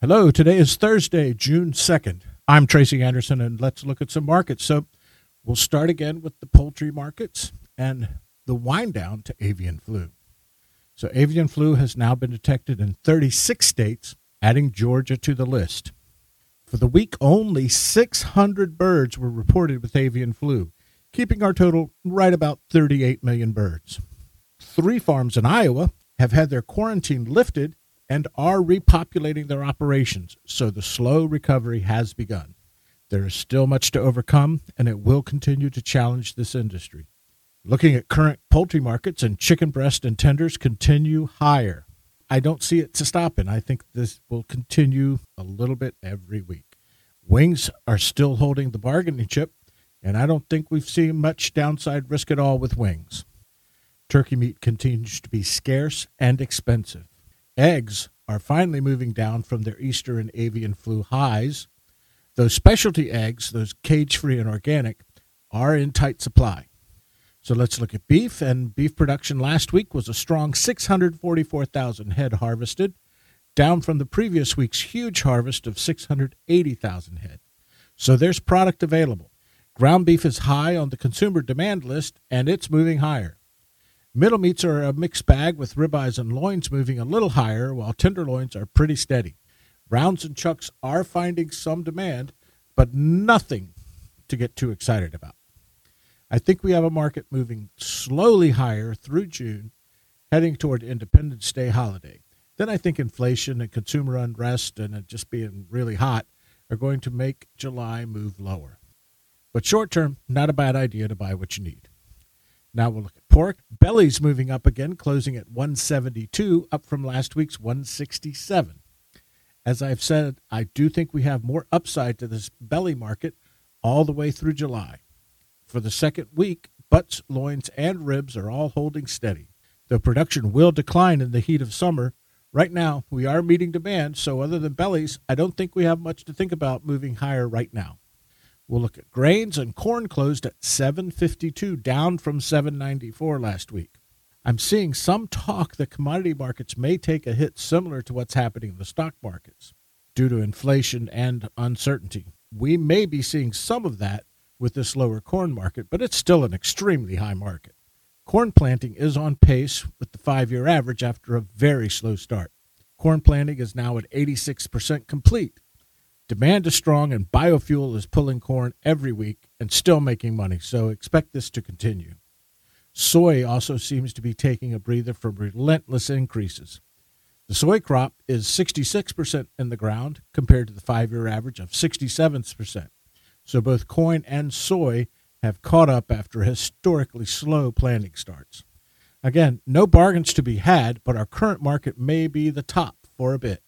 Hello, today is Thursday, June 2nd. I'm Tracy Anderson, and let's look at some markets. So we'll start again with the poultry markets and the wind down to avian flu. So, avian flu has now been detected in 36 states, adding Georgia to the list. For the week, only 600 birds were reported with avian flu, keeping our total right about 38 million birds. Three farms in Iowa have had their quarantine lifted and are repopulating their operations, so the slow recovery has begun. There is still much to overcome, and it will continue to challenge this industry. Looking at current poultry markets and chicken breast and tenders continue higher. I don't see it to stopping. I think this will continue a little bit every week. Wings are still holding the bargaining chip, and I don't think we've seen much downside risk at all with wings. Turkey meat continues to be scarce and expensive. Eggs are finally moving down from their Easter and avian flu highs. Those specialty eggs, those cage free and organic, are in tight supply. So let's look at beef. And beef production last week was a strong 644,000 head harvested, down from the previous week's huge harvest of 680,000 head. So there's product available. Ground beef is high on the consumer demand list, and it's moving higher. Middle meats are a mixed bag with ribeyes and loins moving a little higher, while tenderloins are pretty steady. Rounds and chucks are finding some demand, but nothing to get too excited about. I think we have a market moving slowly higher through June, heading toward Independence Day holiday. Then I think inflation and consumer unrest and it just being really hot are going to make July move lower. But short term, not a bad idea to buy what you need. Now we'll look at pork. Belly's moving up again, closing at 172, up from last week's 167. As I've said, I do think we have more upside to this belly market all the way through July. For the second week, butts, loins, and ribs are all holding steady. Though production will decline in the heat of summer, right now we are meeting demand, so other than bellies, I don't think we have much to think about moving higher right now. We'll look at grains and corn closed at 752 down from 794 last week. I'm seeing some talk that commodity markets may take a hit similar to what's happening in the stock markets due to inflation and uncertainty. We may be seeing some of that with this lower corn market, but it's still an extremely high market. Corn planting is on pace with the five year average after a very slow start. Corn planting is now at 86% complete. Demand is strong, and biofuel is pulling corn every week and still making money, so expect this to continue. Soy also seems to be taking a breather from relentless increases. The soy crop is 66% in the ground compared to the five year average of 67%. So both corn and soy have caught up after historically slow planting starts. Again, no bargains to be had, but our current market may be the top for a bit.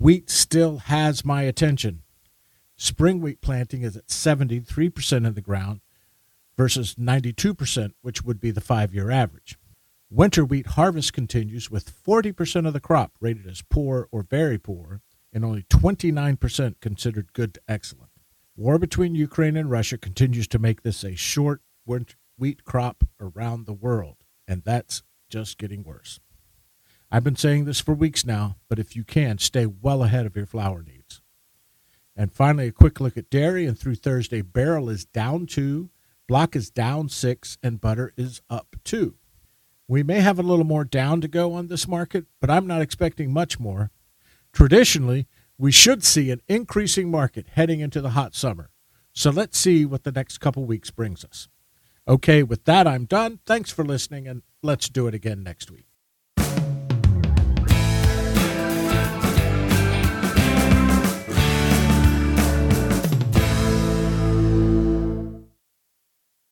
Wheat still has my attention. Spring wheat planting is at 73% in the ground versus 92%, which would be the five year average. Winter wheat harvest continues with 40% of the crop rated as poor or very poor and only 29% considered good to excellent. War between Ukraine and Russia continues to make this a short wheat crop around the world, and that's just getting worse. I've been saying this for weeks now, but if you can, stay well ahead of your flour needs. And finally, a quick look at dairy. And through Thursday, barrel is down two, block is down six, and butter is up two. We may have a little more down to go on this market, but I'm not expecting much more. Traditionally, we should see an increasing market heading into the hot summer. So let's see what the next couple weeks brings us. Okay, with that, I'm done. Thanks for listening, and let's do it again next week.